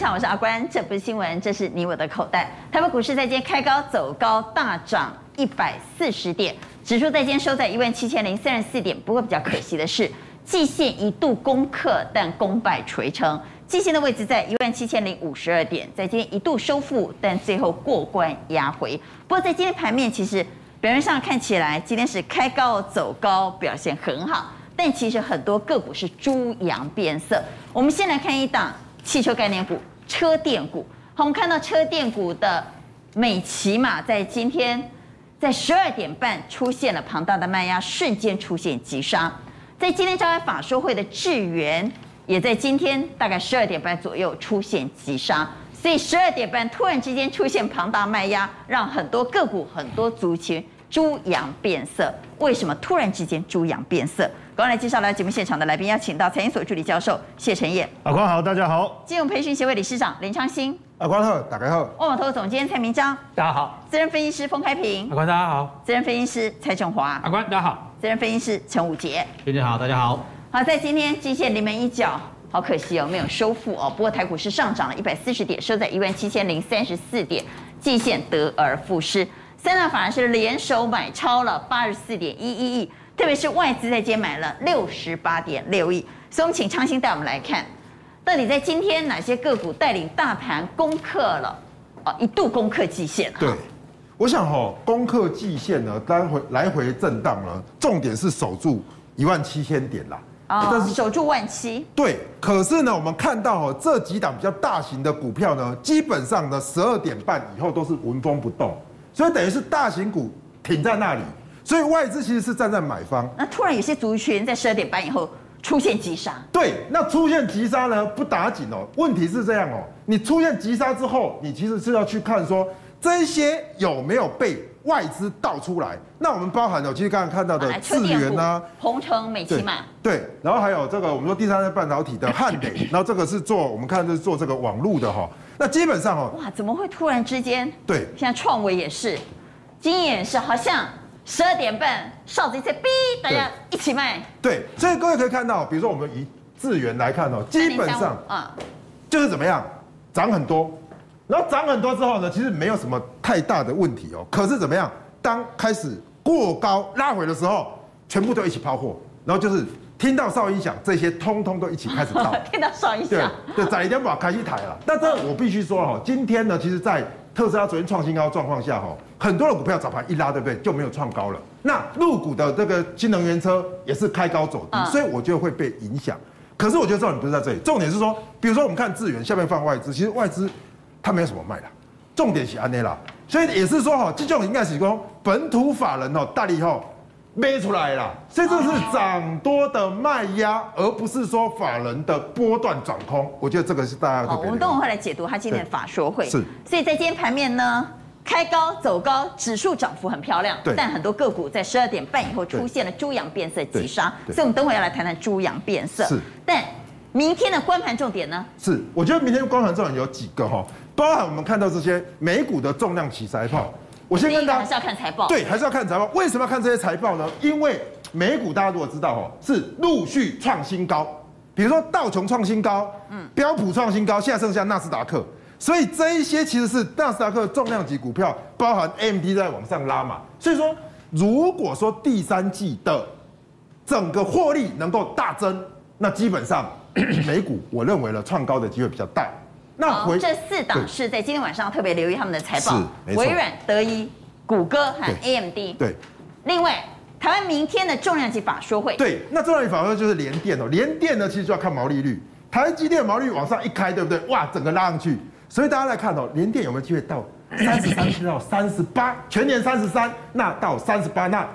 场，我是阿关，这不是新闻，这是你我的口袋。台北股市在今天开高走高，大涨一百四十点，指数在今天收在一万七千零三十四点。不过比较可惜的是，季线一度攻克，但功败垂成。季线的位置在一万七千零五十二点，在今天一度收复，但最后过关压回。不过在今天盘面，其实表面上看起来今天是开高走高，表现很好，但其实很多个股是猪羊变色。我们先来看一档。汽车概念股、车电股，我们看到车电股的美琪玛在今天在十二点半出现了庞大的卖压，瞬间出现急杀。在今天召开法说会的智源，也在今天大概十二点半左右出现急杀，所以十二点半突然之间出现庞大卖压，让很多个股、很多族群猪羊变色。为什么突然之间猪羊变色？刚来介绍来节目现场的来宾，邀请到财经所助理教授谢晨彦。阿光好，大家好。金融培训协会理事长林昌兴。阿光好，大家好。万宝投顾总监蔡明章。大家好。资深分析师封开平。阿光大家好。资深分析师蔡正华。阿光大家好。资深分析师陈武杰。大家好，大家好。好，在今天季线临门一脚，好可惜哦，没有收复哦。不过台股是上涨了一百四十点，收在一万七千零三十四点，季线得而复失。三大法人是联手买超了八十四点一一亿。特别是外资在今天买了六十八点六亿，所以我们请昌兴带我们来看，到底在今天哪些个股带领大盘攻克了？哦，一度攻克季线。对，我想哈、哦，攻克季线呢，来回来回震荡呢，重点是守住一万七千点啦。哦，但是守住万七。对，可是呢，我们看到哦，这几档比较大型的股票呢，基本上呢，十二点半以后都是纹风不动，所以等于是大型股停在那里。所以外资其实是站在买方，那突然有些族群在十二点半以后出现急杀，对，那出现急杀呢不打紧哦。问题是这样哦，你出现急杀之后，你其实是要去看说这些有没有被外资倒出来。那我们包含了其实刚刚看到的智元啊、鸿城、美琪嘛，对，然后还有这个我们说第三代半导体的汉磊，然后这个是做我们看这是做这个网络的哈。那基本上哦，哇，怎么会突然之间？对，现在创维也是，晶焱也是，好像。十二点半，哨子一吹，哔，大家一起卖。对，所以各位可以看到，比如说我们以智源来看哦，基本上啊，就是怎么样，涨很多，然后涨很多之后呢，其实没有什么太大的问题哦。可是怎么样，当开始过高拉回的时候，全部都一起抛货，然后就是听到哨音响，这些通通都一起开始倒。听到哨音响，对，对，在一天把开一台了。但这我必须说哈，今天呢，其实，在特斯拉昨天创新高状况下哈。很多的股票早盘一拉，对不对？就没有创高了。那入股的这个新能源车也是开高走低，所以我觉得会被影响。可是我觉得重点不是在这里，重点是说，比如说我们看智源下面放外资，其实外资它没有什么卖的，重点是安内啦。所以也是说哈，这种应该是说本土法人哦大力后卖出来了，所以这是涨多的卖压，而不是说法人的波段转空。我觉得这个是大家特别。我们等会来解读他今天的法说会。是。所以在今天盘面呢？开高走高，指数涨幅很漂亮，但很多个股在十二点半以后出现了猪羊变色急杀，所以我们等会要来谈谈猪羊变色。是，但明天的观盘重点呢？是，我觉得明天的观盘重点有几个哈，包含我们看到这些美股的重量级财报。我先跟大家还是要看财报，对，还是要看财报。为什么要看这些财报呢？因为美股大家如果知道哈，是陆续创新高，比如说道琼创新高，嗯，标普创新高，现在剩下纳斯达克。所以这一些其实是纳斯达克重量级股票，包含 AMD 在往上拉嘛。所以说，如果说第三季的整个获利能够大增，那基本上 美股我认为了创高的机会比较大。那回这四档是在今天晚上特别留意他们的财报，微软、德一、谷歌和 AMD。对。另外，台湾明天的重量级法说会。对，那重量级法说会就是联电哦，联电呢其实就要看毛利率，台积电毛利率往上一开，对不对？哇，整个拉上去。所以大家来看哦，联电有没有机会到三十三到三十八？全年三十三，那到三十八，那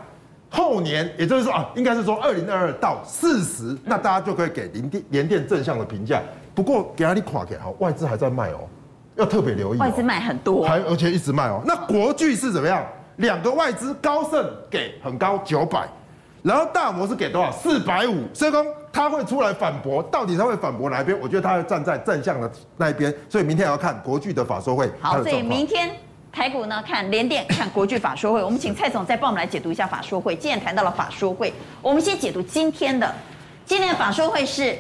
后年也就是说啊，应该是说二零二二到四十，那大家就可以给联电联电正向的评价。不过给阿里垮给好，外资还在卖哦，要特别留意。外资卖很多，还而且一直卖哦。那国巨是怎么样？两个外资高盛给很高九百。然后大摩是给多少？四百五。所以说他会出来反驳，到底他会反驳哪一边？我觉得他会站在正向的那一边。所以明天要看国巨的法说会。好，所以明天台股呢，看联电，看国巨法说会。我们请蔡总再帮我们来解读一下法说会。既然谈到了法说会，我们先解读今天的。今天的法说会是，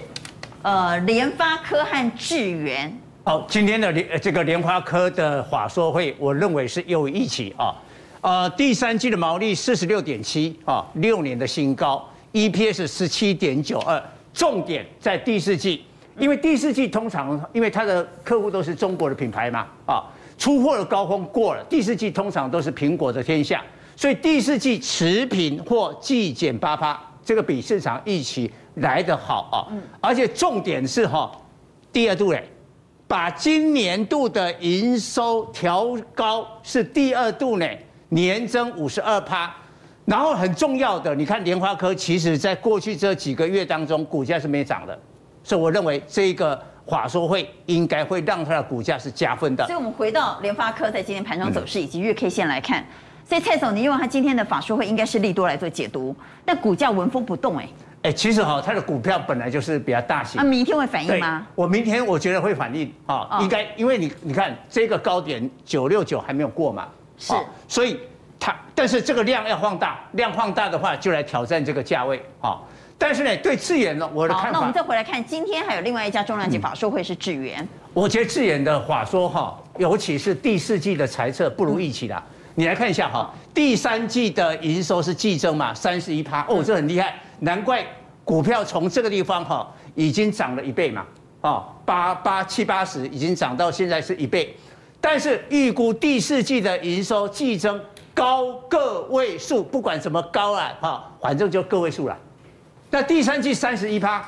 呃，联发科和智源好，今天的联这个联发科的法说会，我认为是又一起啊。呃，第三季的毛利四十六点七啊，六年的新高，EPS 十七点九二，重点在第四季，因为第四季通常因为它的客户都是中国的品牌嘛，啊，出货的高峰过了，第四季通常都是苹果的天下，所以第四季持平或季减八趴，这个比市场预期来得好啊，而且重点是哈，第二度嘞，把今年度的营收调高是第二度呢。年增五十二趴，然后很重要的，你看联发科，其实在过去这几个月当中，股价是没涨的，所以我认为这个法说会应该会让它的股价是加分的。所以，我们回到联发科在今天盘中走势以及月 K 线来看，所以蔡总，你用他今天的法说会应该是利多来做解读，但股价纹风不动，哎，哎，其实哈，它的股票本来就是比较大型，那明天会反应吗？我明天我觉得会反应啊，应该，因为你你看这个高点九六九还没有过嘛。是，所以它，但是这个量要放大，量放大的话，就来挑战这个价位啊。但是呢，对智远呢，我的看法。那我们再回来看，今天还有另外一家重量级法说会是智原。我觉得智远的法说哈，尤其是第四季的财测不如预期啦。你来看一下哈，第三季的营收是季增嘛，三十一趴哦，这很厉害，难怪股票从这个地方哈已经涨了一倍嘛，啊，八八七八十已经涨到现在是一倍。但是预估第四季的营收季增高个位数，不管怎么高啊，哈，反正就个位数了。那第三季三十一趴，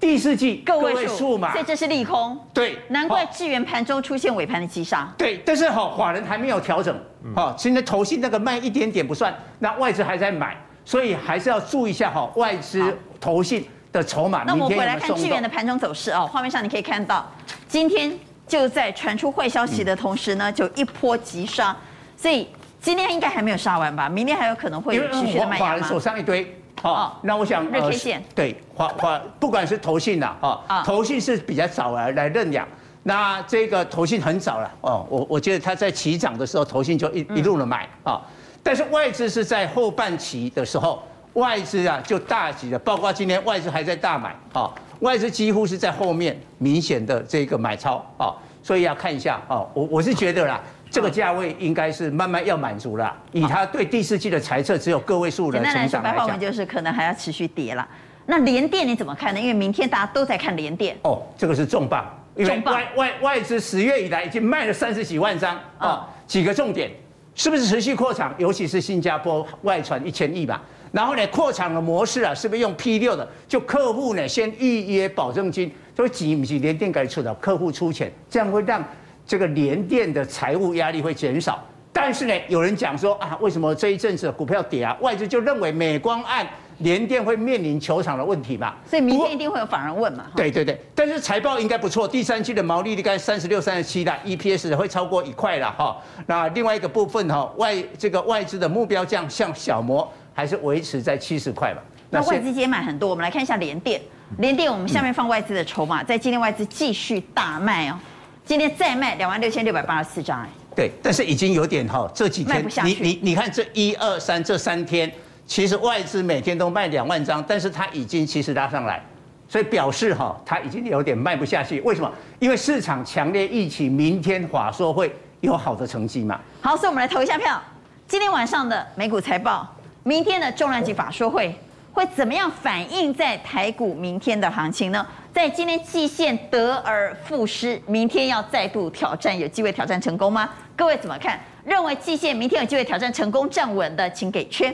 第四季个位数嘛，所以这是利空。对，难怪智源盘中出现尾盘的急杀。对，但是哈，法人还没有调整，哈，现在投信那个卖一点点不算，那外资还在买，所以还是要注意一下哈，外资投信的筹码。那我们回来看智源的盘中走势哦，画面上你可以看到今天。就在传出坏消息的同时呢，就一波急杀，所以今天应该还没有杀完吧？明天还有可能会持续的卖压吗？法人手上一堆，好，那我想日 K 线对，华华不管是投信呐，啊，投信是比较早来来认养，那这个投信很早了，哦，我我觉得他在起涨的时候，投信就一一路的买啊，但是外资是在后半期的时候，外资啊就大举的，包括今天外资还在大买啊。外资几乎是在后面明显的这个买超啊，所以要看一下啊，我我是觉得啦，这个价位应该是慢慢要满足了。以他对第四季的财测只有个位数的成长来讲，白话文就是可能还要持续跌了。那联电你怎么看呢？因为明天大家都在看联电哦，这个是重磅，因为外外外资十月以来已经卖了三十几万张啊，几个重点是不是持续扩厂？尤其是新加坡外传一千亿吧。然后呢，扩厂的模式啊，是不是用 P 六的？就客户呢先预约保证金，所以几不几联电该出的，客户出钱，这样会让这个联电的财务压力会减少。但是呢，有人讲说啊，为什么这一阵子股票跌啊？外资就认为美光案联电会面临求偿的问题嘛。所以明天一定会有反人问嘛。对对对，但是财报应该不错，第三季的毛利率该三十六、三十七啦 EPS 会超过一块了哈。那另外一个部分哈，外这个外资的目标价像小摩。还是维持在七十块吧。那外资今天买很多，我们来看一下联电。联电我们下面放外资的筹码，在今天外资继续大卖哦。今天再卖两万六千六百八十四张哎。对，但是已经有点哈，这几天。你你你看这一二三这三天，其实外资每天都卖两万张，但是它已经其实拉上来，所以表示哈，它已经有点卖不下去。为什么？因为市场强烈预期明天法说会有好的成绩嘛。好，所以我们来投一下票。今天晚上的美股财报。明天的重量级法说会会怎么样反映在台股明天的行情呢？在今天季线得而复失，明天要再度挑战，有机会挑战成功吗？各位怎么看？认为季线明天有机会挑战成功站稳的，请给圈。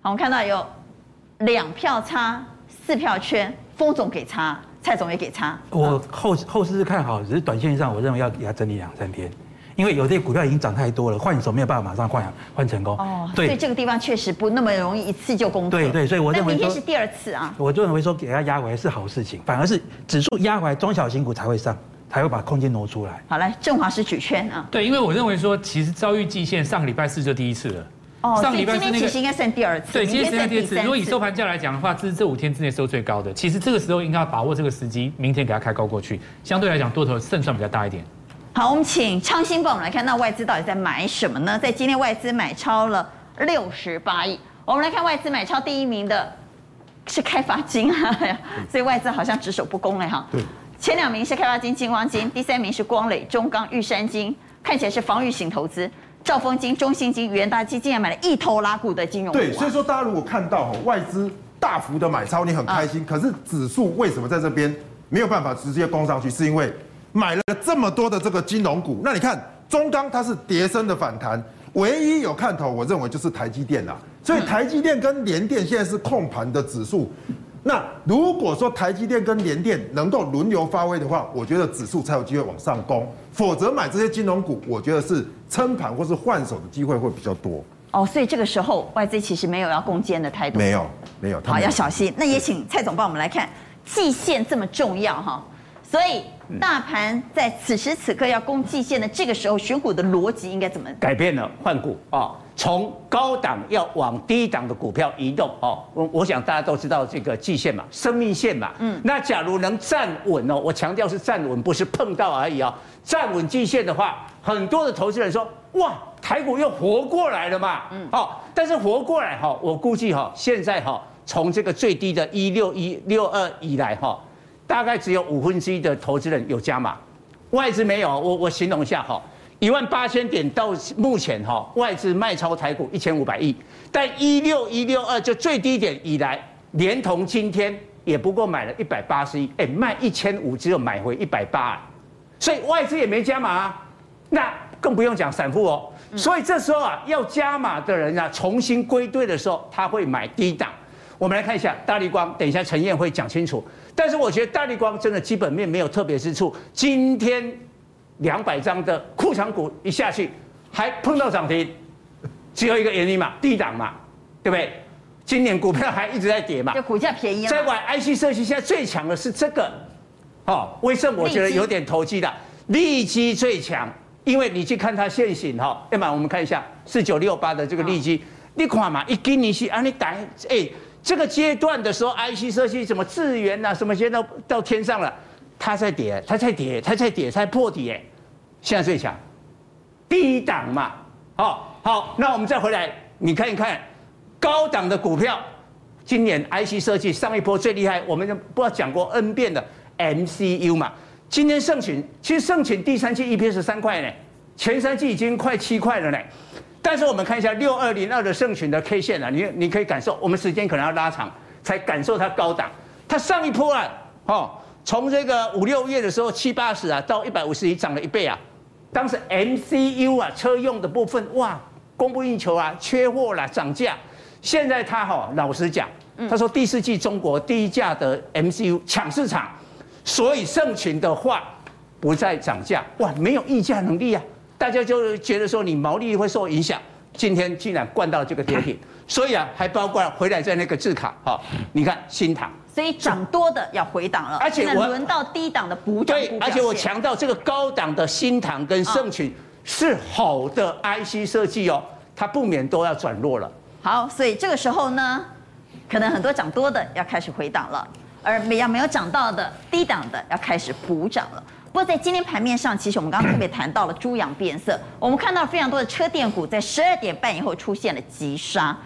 好，我们看到有两票差，四票圈，封总给差，蔡总也给差。我后后市是看好，只是短线上我认为要给他整理两三天。因为有些股票已经涨太多了，换手没有办法马上换换成功。哦，对，所以这个地方确实不那么容易一次就攻。对对，所以我认为明天是第二次啊。我就认为说给它压回来是好事情，反而是指数压回来，中小型股才会上，才会把空间挪出来。好，来正华是举圈啊。对，因为我认为说，其实遭遇季线，上个礼拜四就第一次了。哦，上个礼拜四那个其实应该算第二次。对，今天算第二次。如果以收盘价来讲的话，这是这五天之内收最高的。其实这个时候应该要把握这个时机，明天给它开高过去，相对来讲多头胜算比较大一点。好，我们请昌兴帮我们来看，那外资到底在买什么呢？在今天外资买超了六十八亿。我们来看外资买超第一名的是开发金啊，所以外资好像只守不攻了哈。对，前两名是开发金、金光金，第三名是光磊、中钢、玉山金，看起来是防御型投资。兆丰金、中信金、元大基竟然买了一头拉股的金融。对，所以说大家如果看到外资大幅的买超，你很开心。啊、可是指数为什么在这边没有办法直接攻上去？是因为买了这么多的这个金融股。那你看中钢它是跌升的反弹，唯一有看头，我认为就是台积电啦。所以台积电跟联电现在是控盘的指数。那如果说台积电跟联电能够轮流发挥的话，我觉得指数才有机会往上攻。否则买这些金融股，我觉得是撑盘或是换手的机会会比较多。哦，所以这个时候外资其实没有要攻坚的态度。没有，没有。好，要小心。那也请蔡总帮我们来看，季线这么重要哈，所以大盘在此时此刻要攻季线的这个时候，选股的逻辑应该怎么改变了？换股啊。从高档要往低档的股票移动哦，我我想大家都知道这个季线嘛，生命线嘛，嗯，那假如能站稳哦，我强调是站稳，不是碰到而已哦。站稳季线的话，很多的投资人说，哇，台股又活过来了嘛，嗯，好，但是活过来哈，我估计哈，现在哈，从这个最低的一六一六二以来哈，大概只有五分之一的投资人有加码，外资没有，我我形容一下哈。一万八千点到目前哈，外资卖超台股一千五百亿，但一六一六二就最低点以来，连同今天也不过买了一百八十亿，哎，卖一千五只有买回一百八，所以外资也没加码啊，那更不用讲散户哦。所以这时候啊，要加码的人啊，重新归队的时候，他会买低档。我们来看一下大立光，等一下陈燕会讲清楚。但是我觉得大立光真的基本面没有特别之处，今天。两百张的库藏股一下去，还碰到涨停，只有一个原因嘛，低档嘛，对不对？今年股票还一直在跌嘛，就股价便宜啊。在玩 IC 设计，现在最强的是这个，哦，为什么我觉得有点投机的？利基最强，因为你去看它现行哈，要么我们看一下四九六八的这个利基，你看嘛，一根你是啊，你打哎，这个阶段的时候，IC 设计什么智原呐，什么现在都到天上了。它在跌，它在跌，它在跌，它在破底哎！现在最强，低档嘛，好，好，那我们再回来，你看一看高档的股票，今年 IC 设计上一波最厉害，我们不知道讲过 N 遍的 MCU 嘛。今天盛群，其实盛群第三季 EPS 三块呢，前三季已经快七块了呢。但是我们看一下六二零二的盛群的 K 线啊，你你可以感受，我们时间可能要拉长才感受它高档，它上一波啊，哦。从这个五六月的时候七八十啊，到一百五十一涨了一倍啊。当时 MCU 啊，车用的部分哇，供不应求啊，缺货了，涨价。现在他哈，老实讲，他说第四季中国第一价的 MCU 抢市场，所以盛群的话不再涨价，哇，没有议价能力啊，大家就觉得说你毛利会受影响。今天竟然灌到这个跌停，所以啊，还包括回来在那个字卡哈，你看新塘。所以涨多的要回档了，而且我轮到低档的补涨。对，而且我强调这个高档的新塘跟盛群是好的 IC 设计哦，它不免都要转弱了。好，所以这个时候呢，可能很多涨多的要开始回档了，而没要没有涨到的低档的要开始补涨了。不过在今天盘面上，其实我们刚刚特别谈到了猪羊变色，我们看到非常多的车电股在十二点半以后出现了急杀。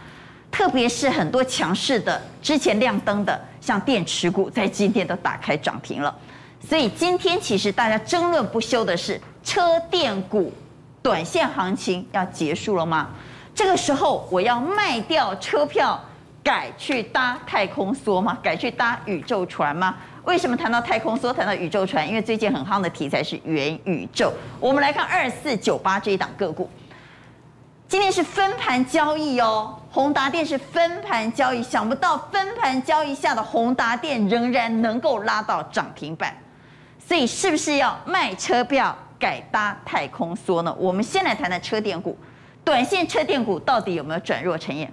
特别是很多强势的、之前亮灯的，像电池股，在今天都打开涨停了。所以今天其实大家争论不休的是，车电股短线行情要结束了吗？这个时候我要卖掉车票，改去搭太空梭吗？改去搭宇宙船吗？为什么谈到太空梭，谈到宇宙船？因为最近很夯的题材是元宇宙。我们来看二四九八这一档个股。今天是分盘交易哦，宏达电是分盘交易，想不到分盘交易下的宏达电仍然能够拉到涨停板，所以是不是要卖车票改搭太空梭呢？我们先来谈谈车电股，短线车电股到底有没有转弱？陈燕，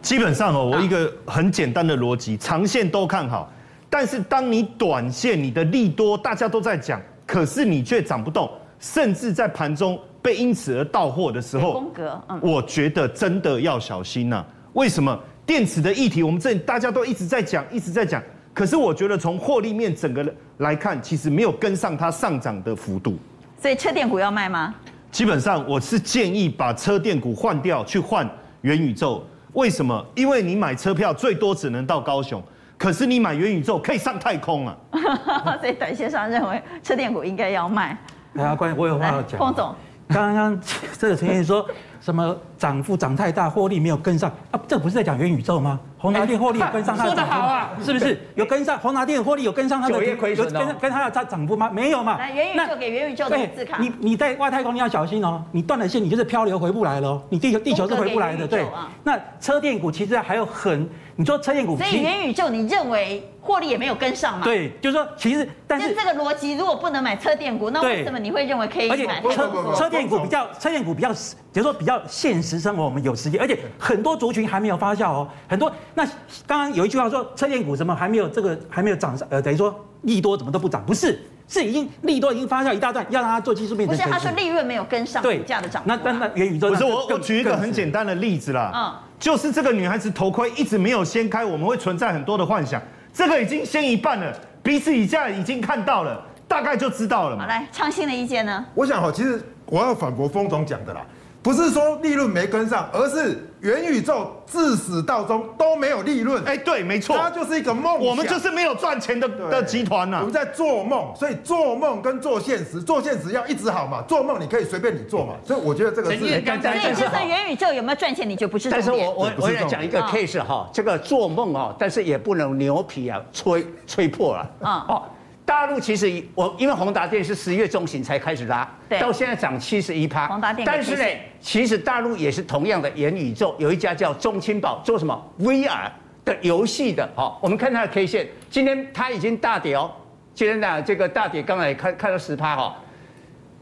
基本上哦，我一个很简单的逻辑，长线都看好，但是当你短线你的利多大家都在讲，可是你却涨不动，甚至在盘中。被因此而到货的时候，嗯我觉得真的要小心呐、啊。为什么电池的议题，我们这里大家都一直在讲，一直在讲。可是我觉得从获利面整个来看，其实没有跟上它上涨的幅度。所以车电股要卖吗？基本上我是建议把车电股换掉，去换元宇宙。为什么？因为你买车票最多只能到高雄，可是你买元宇宙可以上太空啊。所以短线上认为车电股应该要卖。哎呀，关于我有话要讲。彭总，刚刚这个陈先生说什么涨幅涨太大，获利没有跟上啊？这不是在讲元宇宙吗？宏达电获利有跟上它的好啊，是不是有跟上？宏达电获利有跟上它的九月亏损跟跟它的涨涨幅吗？没有嘛。来，元宇宙给元宇宙的字卡。你你在外太空你要小心哦，你断了线，你就是漂流回不来了。你地球地球是回不来的。对。那车电股其实还有很，你说车电股，所以元宇宙你认为获利也没有跟上嘛？对，就是说其实但是这个逻辑，如果不能买车电股，那为什么你会认为可以买？而且车车电股比较车电股比较，比如说比较现实生活，我们有时间，而且很多族群还没有发酵哦，很多那刚刚。有一句话说，车电股什么还没有这个还没有涨上，呃，等于说利多怎么都不涨，不是，是已经利多已经发酵一大段，要让它做技术面。不是，他说利润没有跟上股价的涨。那那那元宇宙不是我我举一个很简单的例子啦，嗯，就是这个女孩子头盔一直没有掀开，我们会存在很多的幻想，这个已经掀一半了，彼此以下已经看到了，大概就知道了嘛。好，来，创新的意见呢？我想哈，其实我要反驳风总讲的啦。不是说利润没跟上，而是元宇宙自始到终都没有利润。哎，对，没错，它就是一个梦。我们就是没有赚钱的的集团呐。我们在做梦，所以做梦跟做现实，做现实要一直好嘛。做梦你可以随便你做嘛。所以我觉得这个是。所以就是元宇宙有没有赚钱，你就不是。但是我我我也讲一个 case 哈，这个做梦啊，但是也不能牛皮啊吹吹破了啊。哦。大陆其实我因为宏达电是十月中旬才开始拉，对到现在涨七十一趴。宏达电，但是呢，其实大陆也是同样的元宇宙，有一家叫中青宝做什么 VR 的游戏的。好，我们看它的 K 线，今天它已经大跌哦。今天呢，这个大跌刚才看看到十趴哈。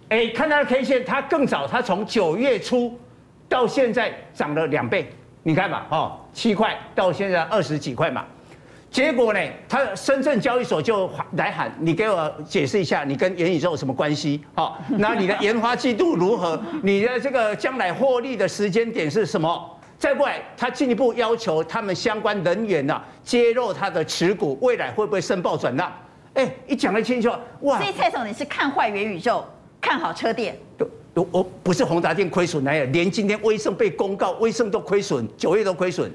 哎，看它的 K 线，它更早，它从九月初到现在涨了两倍。你看嘛，哦，七块到现在二十几块嘛。结果呢，他深圳交易所就来喊你，给我解释一下，你跟元宇宙有什么关系？好，那你的研发进度如何？你的这个将来获利的时间点是什么？再过来，他进一步要求他们相关人员呐，揭露他的持股，未来会不会申报转让？哎，一讲得清楚，哇！所以蔡总，你是看坏元宇宙，看好车电？我我不是宏达电亏损，哪有？连今天威盛被公告，威盛都亏损，九月都亏损。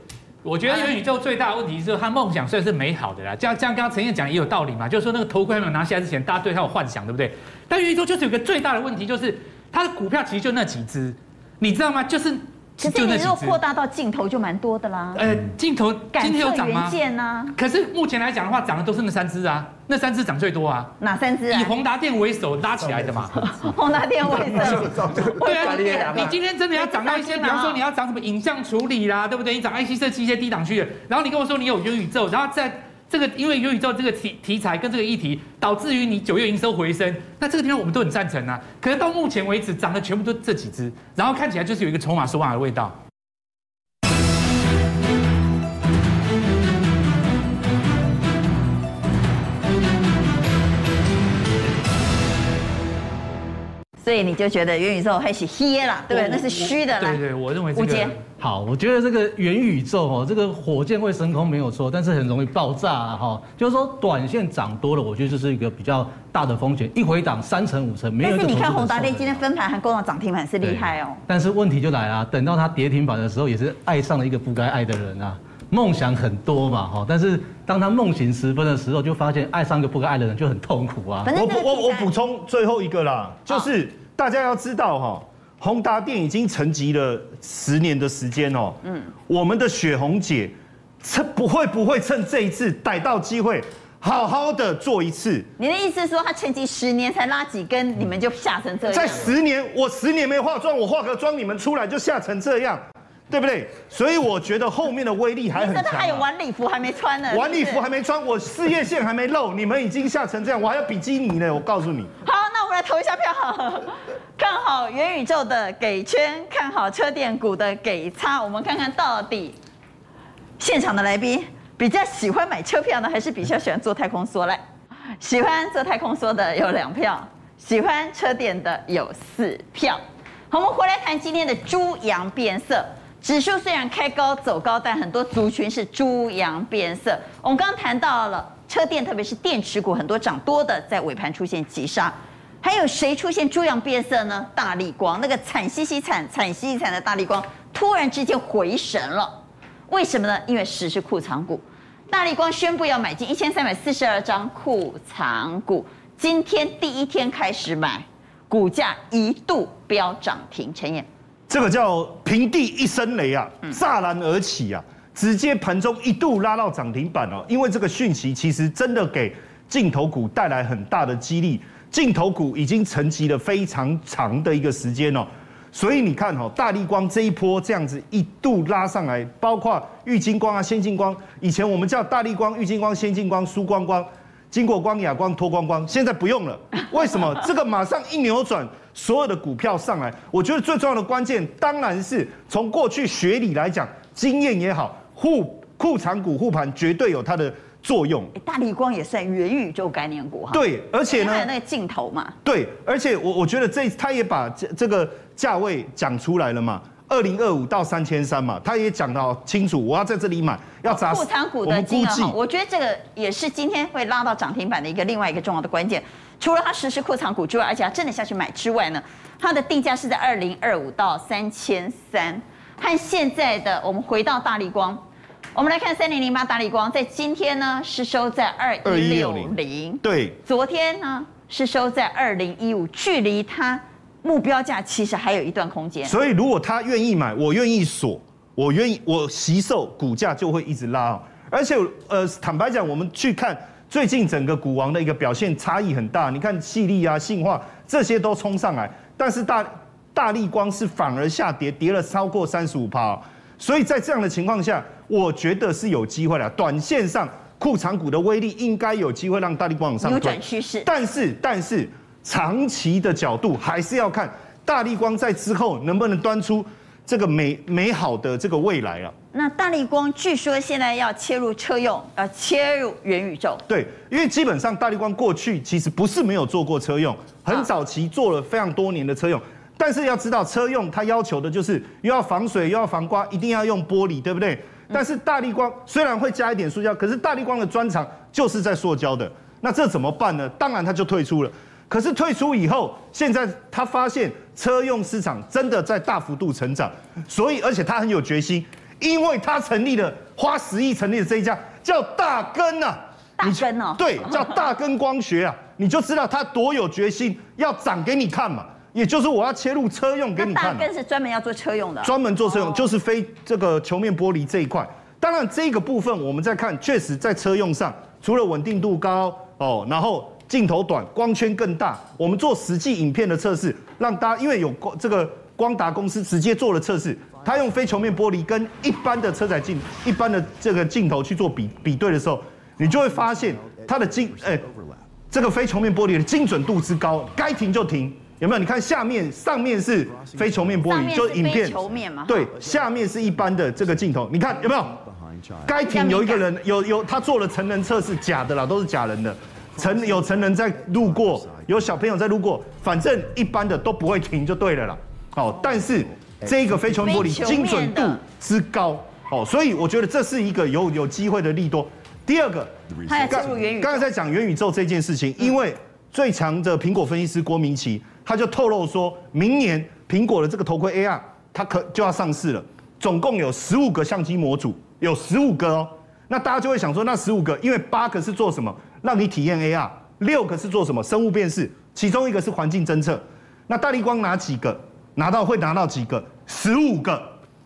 我觉得元宇宙最大的问题是，他梦想虽然是美好的啦，这样这样，刚刚陈燕讲也有道理嘛，就是说那个头盔还没有拿下来之前，大家对他有幻想，对不对？但元宇宙就是有个最大的问题，就是他的股票其实就那几只，你知道吗？就是。其实你如果扩大到镜头就蛮多的啦。呃，镜头今天有涨吗？元件啊。可是目前来讲的话，涨的都是那三只啊，那三只涨最多啊。哪三只？啊以宏达电为首拉起来的嘛。宏达电为首。对啊，你今天真的要涨到一些，比方说你要涨什么影像处理啦，对不对？你涨 IC 设计一些低档区的，然后你跟我说你有元宇宙，然后再。这个因为元宇宙这个题题材跟这个议题，导致于你九月营收回升，那这个地方我们都很赞成啊。可是到目前为止涨的全部都这几只，然后看起来就是有一个筹码收码的味道。所以你就觉得元宇宙还是虚了，对不对？那是虚的。对对，我认为这个好。我觉得这个元宇宙哦，这个火箭会升空没有错，但是很容易爆炸啊哈。就是说短线涨多了，我觉得这是一个比较大的风险。一回档三成五成，没有。但是你看宏达电今天分盘还攻到涨停板，是厉害哦。但是问题就来了，等到它跌停板的时候，也是爱上了一个不该爱的人啊。梦想很多嘛哈，但是当他梦醒时分的时候，就发现爱上一个不该爱的人就很痛苦啊。我我我补充最后一个啦，就是。大家要知道哈，宏达电已经沉寂了十年的时间哦。嗯，我们的雪红姐趁不会不会趁这一次逮到机会，好好的做一次。你的意思是说，他沉寂十年才拉几根，你们就吓成这样？在十年，我十年没化妆，我化个妆，你们出来就吓成这样。对不对？所以我觉得后面的威力还很强。真的还有晚礼服还没穿呢。晚礼服还没穿，我事业线还没露，你们已经吓成这样，我还要比基尼呢。我告诉你。好，那我们来投一下票好。看好元宇宙的给圈，看好车电股的给叉。我们看看到底现场的来宾比较喜欢买车票呢，还是比较喜欢做太空梭？来，喜欢做太空梭的有两票，喜欢车电的有四票。好，我们回来谈今天的猪羊变色。指数虽然开高走高，但很多族群是猪羊变色。我们刚刚谈到了车电，特别是电池股，很多涨多的在尾盘出现急杀。还有谁出现猪羊变色呢？大力光那个惨兮兮惨惨兮兮惨的大力光，突然之间回神了。为什么呢？因为实是库藏股。大力光宣布要买进一千三百四十二张库藏股，今天第一天开始买，股价一度飙涨停。陈燕，这个叫平地一声雷啊，乍然而起啊，直接盘中一度拉到涨停板哦。因为这个讯息其实真的给镜头股带来很大的激励，镜头股已经沉寂了非常长的一个时间哦。所以你看哈，大立光这一波这样子一度拉上来，包括玉金光啊、先进光，以前我们叫大立光、玉金光、先进光、苏光光、经过光、亚光、脱光光，现在不用了。为什么？这个马上一扭转，所有的股票上来。我觉得最重要的关键，当然是从过去学理来讲，经验也好，护库藏股护盘绝对有它的。作用，大力光也算元宇宙概念股哈。对，而且呢，还有那个镜头嘛。对，而且我我觉得这他也把这这个价位讲出来了嘛，二零二五到三千三嘛，他也讲到清楚，我要在这里买，要砸库藏股的金额。我觉得这个也是今天会拉到涨停板的一个另外一个重要的关键。除了它实施库藏股之外，而且它真的下去买之外呢，它的定价是在二零二五到三千三，和现在的我们回到大立光。我们来看三零零八大立光，在今天呢是收在二一六零，对，昨天呢是收在二零一五，距离它目标价其实还有一段空间。所以如果他愿意买，我愿意锁，我愿意我惜售，股价就会一直拉。而且呃，坦白讲，我们去看最近整个股王的一个表现差异很大。你看矽力啊、信化这些都冲上来，但是大大立光是反而下跌，跌了超过三十五趴。所以在这样的情况下，我觉得是有机会的。短线上库藏股的威力应该有机会让大立光往上推。扭转趋势。但是，但是长期的角度还是要看大立光在之后能不能端出这个美美好的这个未来啊。那大立光据说现在要切入车用，要切入元宇宙。对，因为基本上大立光过去其实不是没有做过车用，很早期做了非常多年的车用。但是要知道，车用它要求的就是又要防水又要防刮，一定要用玻璃，对不对？但是大立光虽然会加一点塑胶，可是大立光的专长就是在塑胶的。那这怎么办呢？当然它就退出了。可是退出以后，现在他发现车用市场真的在大幅度成长，所以而且他很有决心，因为他成立了花十亿成立的这一家叫大根啊，大根哦，对，叫大根光学啊，你就知道他多有决心，要涨给你看嘛。也就是我要切入车用给你看，大根是专门要做车用的，专门做车用，就是非这个球面玻璃这一块。当然这个部分我们在看，确实在车用上，除了稳定度高哦，然后镜头短，光圈更大，我们做实际影片的测试，让大家因为有光这个光达公司直接做了测试，他用非球面玻璃跟一般的车载镜、一般的这个镜头去做比比对的时候，你就会发现它的精哎，这个非球面玻璃的精准度之高，该停就停。有没有？你看下面、上面是非球面玻璃，就影片。球面嘛。对，下面是一般的这个镜头。你看有没有？该停有一个人，有有他做了成人测试，假的啦，都是假人的。成有成人在路过，有小朋友在路过，反正一般的都不会停就对了啦。哦，但是这个非球玻璃精准度之高，哦，所以我觉得这是一个有有机会的利多。第二个。刚才在讲元宇宙这件事情，因为最强的苹果分析师郭明奇。他就透露说，明年苹果的这个头盔 AR，它可就要上市了，总共有十五个相机模组，有十五个哦。那大家就会想说，那十五个，因为八个是做什么？让你体验 AR，六个是做什么？生物辨识，其中一个是环境侦测。那大力光拿几个？拿到会拿到几个？十五个，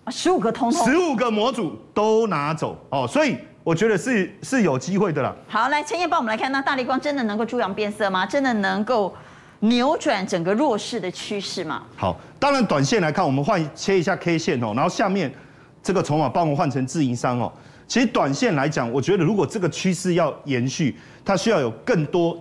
十五个通通，十五个模组都拿走哦。所以我觉得是是有机会的啦。好，来陈燕帮我们来看，那大力光真的能够猪羊变色吗？真的能够？扭转整个弱势的趋势吗？好，当然短线来看，我们换切一下 K 线哦，然后下面这个筹码帮我们换成自营商哦。其实短线来讲，我觉得如果这个趋势要延续，它需要有更多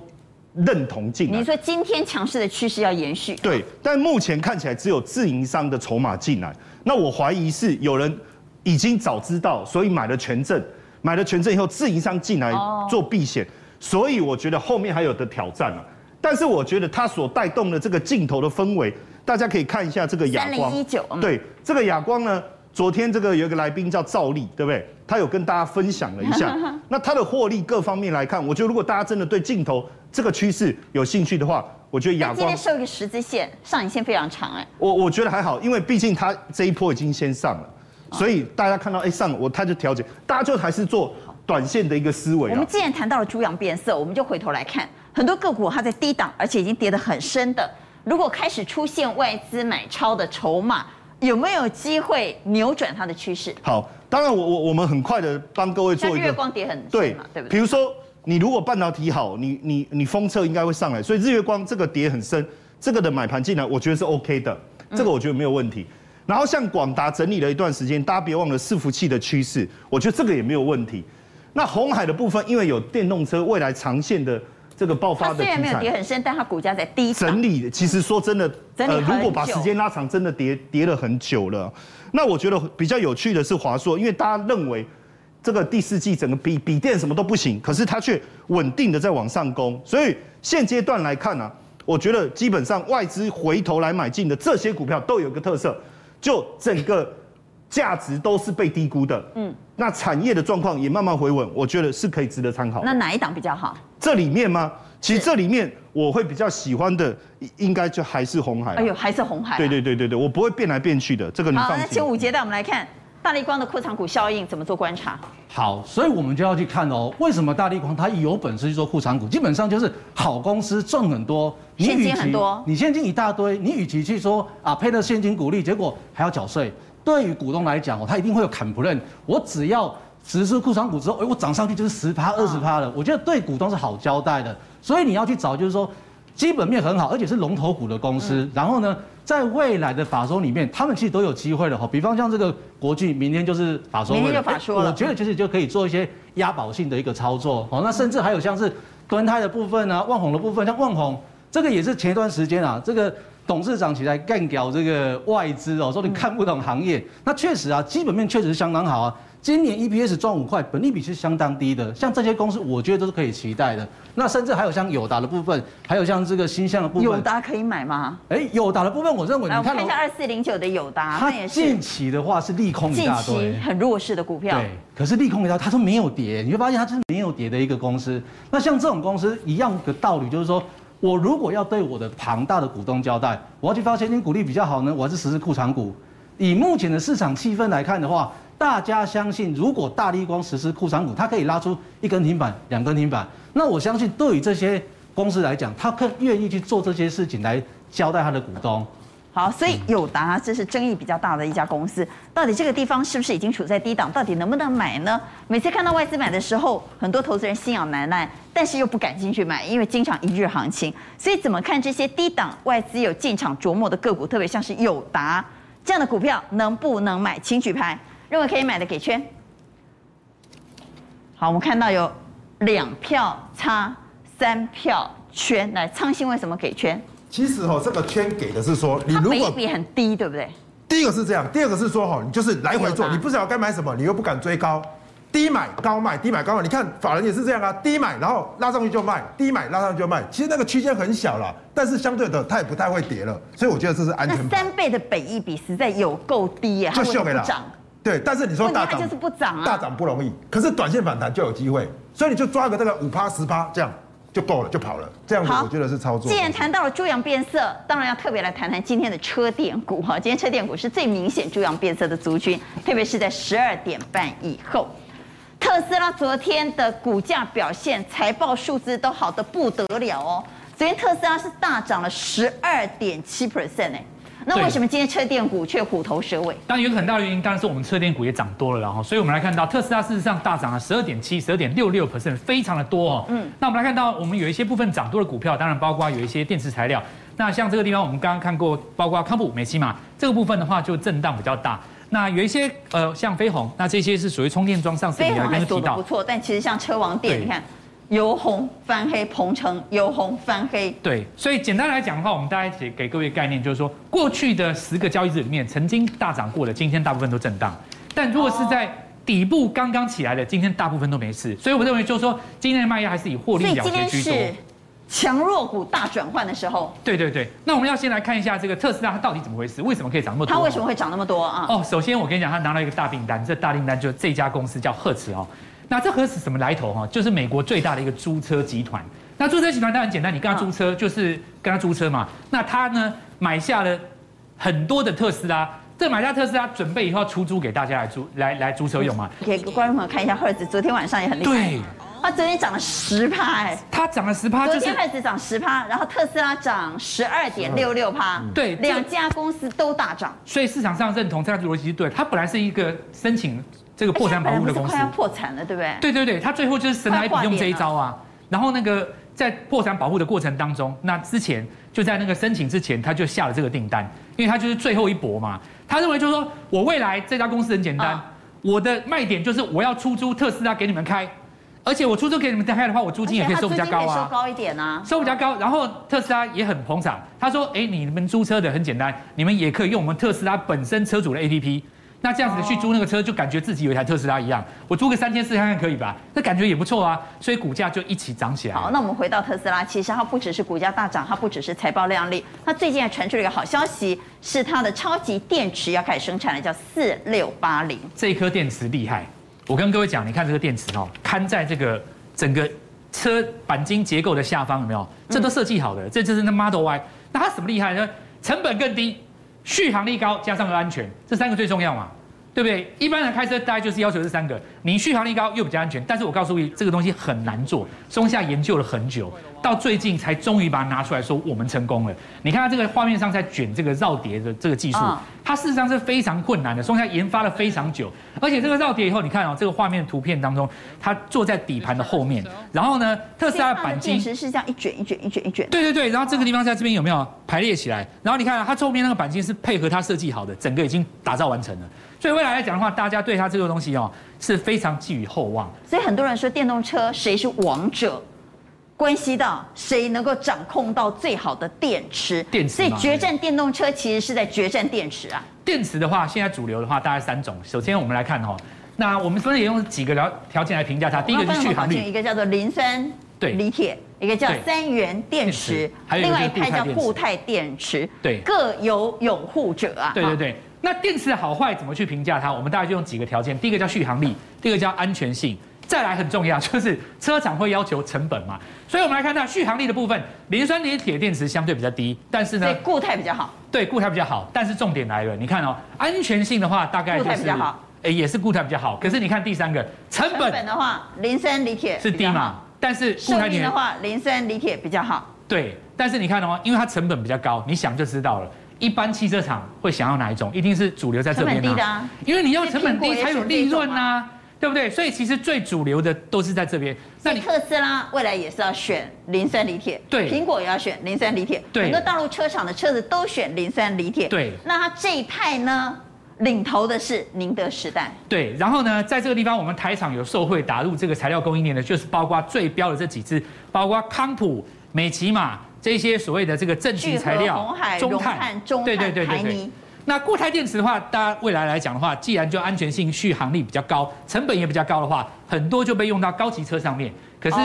认同进来。你说今天强势的趋势要延续？对，但目前看起来只有自营商的筹码进来，那我怀疑是有人已经早知道，所以买了权证，买了权证以后自营商进来做避险，所以我觉得后面还有的挑战啊。但是我觉得它所带动的这个镜头的氛围，大家可以看一下这个哑光。3019，对，这个哑光呢，昨天这个有一个来宾叫赵丽，对不对？他有跟大家分享了一下。那他的获利各方面来看，我觉得如果大家真的对镜头这个趋势有兴趣的话，我觉得亚光今天收一个十字线，上影线非常长哎。我我觉得还好，因为毕竟它这一波已经先上了，所以大家看到哎上了我他就调节，大家就还是做。短线的一个思维。我们既然谈到了猪羊变色，我们就回头来看很多个股，它在低档，而且已经跌得很深的。如果开始出现外资买超的筹码，有没有机会扭转它的趋势？好，当然我我我们很快的帮各位做一个。日月光跌很对嘛，对，不对？比如说你如果半导体好，你你你封测应该会上来，所以日月光这个跌很深，这个的买盘进来，我觉得是 OK 的，这个我觉得没有问题。嗯、然后像广达整理了一段时间，大家别忘了伺服器的趋势，我觉得这个也没有问题。那红海的部分，因为有电动车未来长线的。这个爆发的，它虽然没有跌很深，但它股价在低整理。其实说真的，呃，如果把时间拉长，真的跌跌了很久了。那我觉得比较有趣的是华硕，因为大家认为这个第四季整个笔笔电什么都不行，可是它却稳定的在往上攻。所以现阶段来看呢、啊，我觉得基本上外资回头来买进的这些股票都有一个特色，就整个价值都是被低估的。嗯，那产业的状况也慢慢回稳，我觉得是可以值得参考。那哪一档比较好？这里面吗？其实这里面我会比较喜欢的，应该就还是红海。哎呦，还是红海。对对对对对，我不会变来变去的，这个你放心。好，那请五杰带我们来看大力光的库藏股效应怎么做观察。好，所以我们就要去看哦，为什么大力光它有本事去做库藏股？基本上就是好公司赚很多，你现金很多，你现金一大堆，你与其去说啊配了现金股利，结果还要缴税，对于股东来讲哦，他一定会有砍不认。我只要。实施库藏股之后，哎，我涨上去就是十趴、二十趴了。我觉得对股东是好交代的，所以你要去找，就是说基本面很好，而且是龙头股的公司。然后呢，在未来的法说里面，他们其实都有机会的哈。比方像这个国巨，明天就是法说，明天就法说了。我觉得其实就可以做一些押宝性的一个操作。哦，那甚至还有像是端泰的部分啊，万宏的部分，像万宏这个也是前一段时间啊，这个董事长起来干掉这个外资哦，说你看不懂行业。那确实啊，基本面确实是相当好啊。今年 EPS 赚五块，本利比是相当低的。像这些公司，我觉得都是可以期待的。那甚至还有像友达的部分，还有像这个新向的部分。友达可以买吗？哎，友达的部分，我认为你看一下二四零九的友达，它也近期的话是利空一大堆，近期很弱势的股票。对，可是利空一大堆，它都没有跌，你会发现它就是没有跌的一个公司。那像这种公司一样的道理，就是说我如果要对我的庞大的股东交代，我要去发现金股利比较好呢，我还是实施库藏股。以目前的市场气氛来看的话。大家相信，如果大立光实施库藏股，它可以拉出一根停板、两根停板。那我相信，对于这些公司来讲，他更愿意去做这些事情来交代他的股东。好，所以友达这是争议比较大的一家公司，到底这个地方是不是已经处在低档？到底能不能买呢？每次看到外资买的时候，很多投资人心痒难耐，但是又不敢进去买，因为经常一日行情。所以怎么看这些低档外资有进场琢磨的个股，特别像是友达这样的股票，能不能买？请举牌。认为可以买的给圈。好，我们看到有两票叉，三票圈。来，昌兴为什么给圈？其实哈，这个圈给的是说，你如果比很低，对不对？第一个是这样，第二个是说哈，你就是来回做，你不知道该买什么，你又不敢追高，低买高卖，低买高卖。你看法人也是这样啊，低买然后拉上去就卖，低买拉上去就卖。其实那个区间很小了，但是相对的它也不太会跌了，所以我觉得这是安全。那三倍的本益比实在有够低耶，就秀给了。对，但是你说大涨就是不涨啊，大涨不容易。可是短线反弹就有机会，所以你就抓个这个五趴十趴这样就够了，就跑了。这样子我觉得是操作。既然谈到了猪羊变色，当然要特别来谈谈今天的车电股哈。今天车电股是最明显猪羊变色的族群，特别是在十二点半以后，特斯拉昨天的股价表现、财报数字都好得不得了哦。昨天特斯拉是大涨了十二点七 percent 哎。那为什么今天车电股却虎头蛇尾？当然有个很大的原因，当然是我们车电股也涨多了，然后，所以我们来看到特斯拉事实上大涨了十二点七、十二点六六 percent，非常的多哦。嗯，那我们来看到我们有一些部分涨多的股票，当然包括有一些电池材料。那像这个地方我们刚刚看过，包括康普、美琪玛这个部分的话，就震荡比较大。那有一些呃像飞鸿，那这些是属于充电桩上市的，刚刚提到不错，但其实像车王电，你看。由红翻黑，鹏程由红翻黑。对，所以简单来讲的话，我们大概给给各位概念，就是说，过去的十个交易日里面，曾经大涨过的，今天大部分都震荡。但如果是在底部刚刚起来的，今天大部分都没事。所以我认为，就是说，今天的卖压还是以获利了结居多。强弱股大转换的时候。对对对，那我们要先来看一下这个特斯拉它到底怎么回事？为什么可以涨那么多？它为什么会涨那么多啊？哦，首先我跟你讲，它拿了一个大订单，这大订单就是这家公司叫赫兹哦。那这盒子什么来头哈？就是美国最大的一个租车集团。那租车集团当然很简单，你跟他租车就是跟他租车嘛。那他呢买下了很多的特斯拉，这买下特斯拉，准备以后要出租给大家来租来来租车用嘛？给观众朋友看一下，赫兹昨天晚上也很厉害。对。它昨天涨了十趴，哎，它涨了十趴，就是昨天开始涨十趴，然后特斯拉涨十二点六六趴，对，两家公司都大涨，所以市场上认同这样的逻辑是对。它本来是一个申请这个破产保护的公司，快要破产了，对不对？对对对，他最后就是神来笔用这一招啊。然后那个在破产保护的过程当中，那之前就在那个申请之前，他就下了这个订单，因为他就是最后一搏嘛。他认为就是说我未来这家公司很简单，我的卖点就是我要出租特斯拉给你们开。而且我出租给你们开的话，我租金也可以收比较高啊，收高一点啊，收比较高。然后特斯拉也很捧场，他说：“哎，你们租车的很简单，你们也可以用我们特斯拉本身车主的 APP，那这样子去租那个车，就感觉自己有一台特斯拉一样。我租个三千四看看可以吧？那感觉也不错啊，所以股价就一起涨起来。”好，那我们回到特斯拉，其实它不只是股价大涨，它不只是财报亮丽，它最近还传出了一个好消息，是它的超级电池要开始生产了，叫四六八零。这一颗电池厉害，我跟各位讲，你看这个电池哦，看在这个。整个车钣金结构的下方有没有？这都设计好的，这就是那 Model Y。那它什么厉害呢？成本更低，续航力高，加上又安全，这三个最重要嘛，对不对？一般人开车大概就是要求这三个，你续航力高又比较安全。但是我告诉你，这个东西很难做，松下研究了很久。到最近才终于把它拿出来说，我们成功了。你看它这个画面上在卷这个绕碟的这个技术，它事实上是非常困难的。松下研发了非常久，而且这个绕碟以后，你看哦，这个画面图片当中，它坐在底盘的后面，然后呢，特斯拉的鈑金是这样一卷一卷一卷一卷。对对对，然后这个地方在这边有没有排列起来？然后你看它后面那个钣金是配合它设计好的，整个已经打造完成了。所以未来来讲的话，大家对它这个东西哦是非常寄予厚望。所以很多人说电动车谁是王者？关系到谁能够掌控到最好的电池，电池，所以决战电动车其实是在决战电池啊。电池的话，现在主流的话大概三种。首先我们来看哈，那我们分别也用几个条条件来评价它。第一个是续航力，一个叫做磷酸对锂铁，一个叫三元电池，还有另外一派叫固态电池，对，各有拥护者啊。对对对，那电池的好坏怎么去评价它？我们大概就用几个条件，第一个叫续航力，第二个叫安全性。再来很重要，就是车厂会要求成本嘛，所以我们来看到续航力的部分，磷酸锂铁电池相对比较低，但是呢，固态比较好。对，固态比较好，但是重点来了，你看哦，安全性的话大概就是，哎，也是固态比较好。可是你看第三个，成本，成本的话，磷酸锂铁是低嘛，但是固态的话，磷酸锂铁比较好。对，但是你看哦，因为它成本比较高，你想就知道了，一般汽车厂会想要哪一种？一定是主流在这边因为你要成本低才有利润呐。对不对？所以其实最主流的都是在这边。那你特斯拉未来也是要选磷酸锂铁，对，苹果也要选磷酸锂铁，对，很多大陆车厂的车子都选磷酸锂铁，对。那它这一派呢，领头的是宁德时代，对。然后呢，在这个地方，我们台厂有受惠打入这个材料供应链的，就是包括最标的这几只，包括康普、美琪玛这些所谓的这个正极材料，中碳、中碳、台泥。那固态电池的话，大家未来来讲的话，既然就安全性、续航力比较高，成本也比较高的话，很多就被用到高级车上面。可是，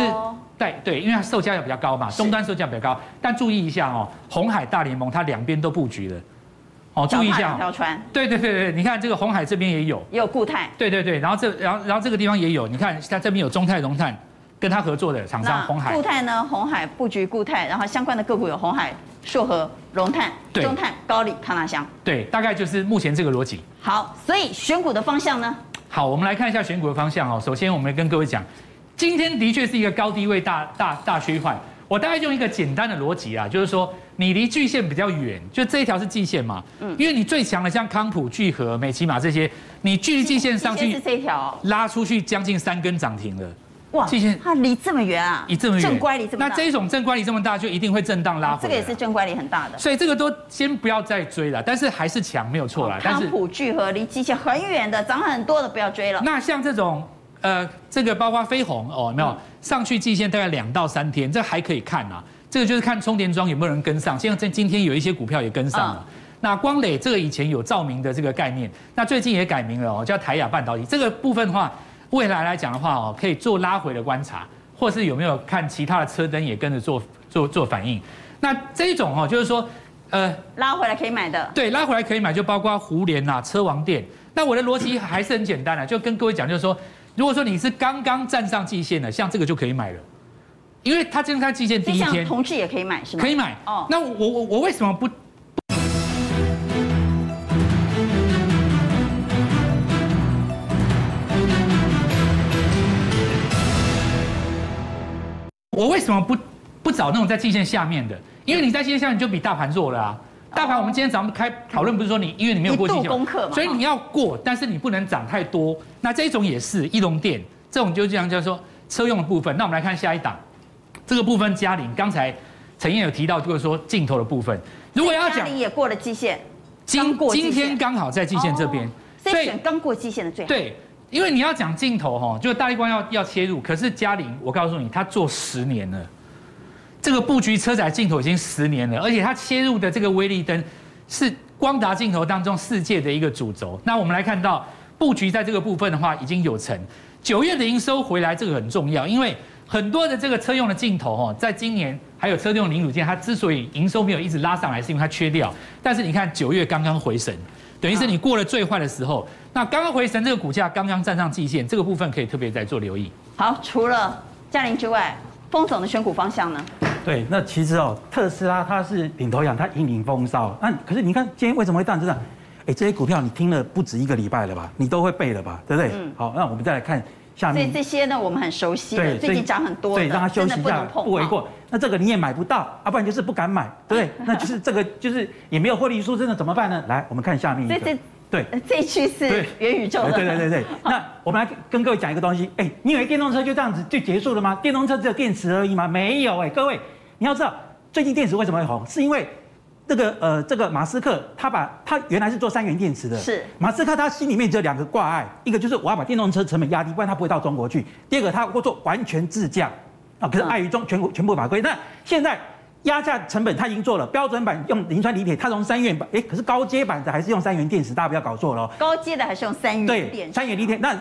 对对，因为它售价也比较高嘛，终端售价比较高。但注意一下哦，红海大联盟它两边都布局了。哦，注意一下。对对对对，你看这个红海这边也有，也有固态。对对对，然后这然后然后这个地方也有，你看它这边有中泰、荣碳，跟他合作的厂商红海。固态呢，红海布局固态，然后相关的个股有红海。硕和、龙碳、中碳、高力、康纳香，对，大概就是目前这个逻辑。好，所以选股的方向呢？好，我们来看一下选股的方向哦。首先，我们跟各位讲，今天的确是一个高低位大大大区块。我大概用一个简单的逻辑啊，就是说你离季线比较远，就这一条是季线嘛。嗯。因为你最强的像康普、聚合、美琪玛这些，你距离季线上去是这一条，拉出去将近三根涨停了。哇，它离这么远啊！离这么远，正乖离这么大。那这一种正乖离这么大，就一定会震荡拉回。这个也是正乖离很大的。所以这个都先不要再追了，但是还是强没有错啦。康普聚合离季线很远的，涨很多的不要追了。那像这种，呃，这个包括飞鸿哦，有没有、嗯、上去季线大概两到三天，这还可以看啊。这个就是看充电桩有没有人跟上。现在在今天有一些股票也跟上了。嗯、那光磊这个以前有照明的这个概念，那最近也改名了哦，叫台亚半导体。这个部分的话，未来来讲的话哦，可以做拉回的观察。或是有没有看其他的车灯也跟着做做做反应？那这一种哦，就是说，呃，拉回来可以买的。对，拉回来可以买，就包括胡联呐、车王店。那我的逻辑还是很简单的，就跟各位讲，就是说，如果说你是刚刚站上季线的，像这个就可以买了，因为它正在季线第一天。同志也可以买是吗？可以买哦。那我我我为什么不？我为什么不不找那种在季线下面的？因为你在季线下面就比大盘弱了啊。大盘我们今天早上开讨论不是说你，因为你没有过季线，功课嘛，所以你要过，但是你不能涨太多。那这种也是一龙电，这种就这样叫做车用的部分。那我们来看下一档，这个部分嘉玲，刚才陈燕有提到，就是说镜头的部分，如果要讲，嘉陵也过了季线，今今天刚好在季线这边，所以选刚过季线的最好。对，因为你要讲镜头哈，就大力光要要切入，可是嘉玲，我告诉你，他做十年了。这个布局车载镜头已经十年了，而且它切入的这个威力灯是光达镜头当中世界的一个主轴。那我们来看到布局在这个部分的话已经有成，九月的营收回来，这个很重要，因为很多的这个车用的镜头哈，在今年还有车用零组件，它之所以营收没有一直拉上来，是因为它缺料。但是你看九月刚刚回神，等于是你过了最坏的时候。那刚刚回神，这个股价刚刚站上季线，这个部分可以特别再做留意。好，除了嘉玲之外，风总的选股方向呢？对，那其实哦，特斯拉它是领头羊，它引领风骚。那可是你看今天为什么会这样？真的，哎，这些股票你听了不止一个礼拜了吧？你都会背了吧？对不对？嗯。好，那我们再来看下面。所以这些呢，我们很熟悉的，最近涨很多。对，让它休息一下，不为过。那这个你也买不到，要不然就是不敢买，对不对？那就是这个就是也没有获利数，真的怎么办呢？来，我们看下面一个。对，这一区是元宇宙的。对对对对，那我们来跟各位讲一个东西。哎，你以为电动车就这样子就结束了吗？电动车只有电池而已吗？没有哎，各位你要知道。最近电池为什么会红？是因为这个呃，这个马斯克他把他原来是做三元电池的。是马斯克他心里面只有两个挂碍，一个就是我要把电动车成本压低，不然他不会到中国去；第二个他会做完全自驾啊，可是碍于中全国全部法规。那现在压价成本他已经做了，标准版用磷酸锂铁，他从三元版，哎，可是高阶版的还是用三元电池，大家不要搞错了。高阶的还是用三元电池。对，三元锂铁那。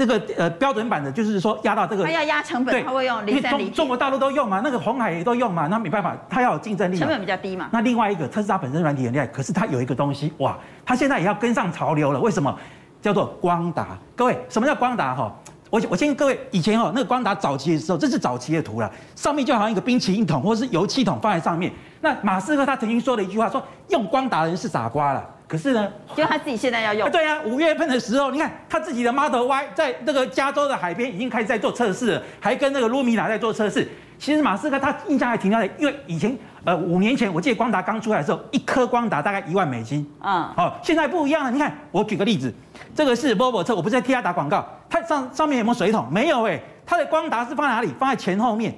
这个呃标准版的，就是说压到这个，它要压成本，它会用零三零。中中国大陆都用嘛，那个红海也都用嘛，那没办法，它要有竞争力，成本比较低嘛。那另外一个特斯拉本身软体很厉害，可是它有一个东西，哇，它现在也要跟上潮流了。为什么？叫做光达。各位，什么叫光达？哈，我我先跟各位以前哦，那个光达早期的时候，这是早期的图了，上面就好像一个冰淇淋桶或者是油漆桶放在上面。那马斯克他曾经说了一句话，说用光达的人是傻瓜了。可是呢，就他自己现在要用。啊对啊，五月份的时候，你看他自己的 Model Y 在那个加州的海边已经开始在做测试了，还跟那个 Lumina 在做测试。其实马斯克他印象还停留在，因为以前呃五年前我记得光达刚出来的时候，一颗光达大概一万美金。嗯。好，现在不一样了。你看，我举个例子，这个是 Volvo 车，我不是在替他打广告，它上上面有没有水桶？没有哎，它的光达是放在哪里？放在前后面。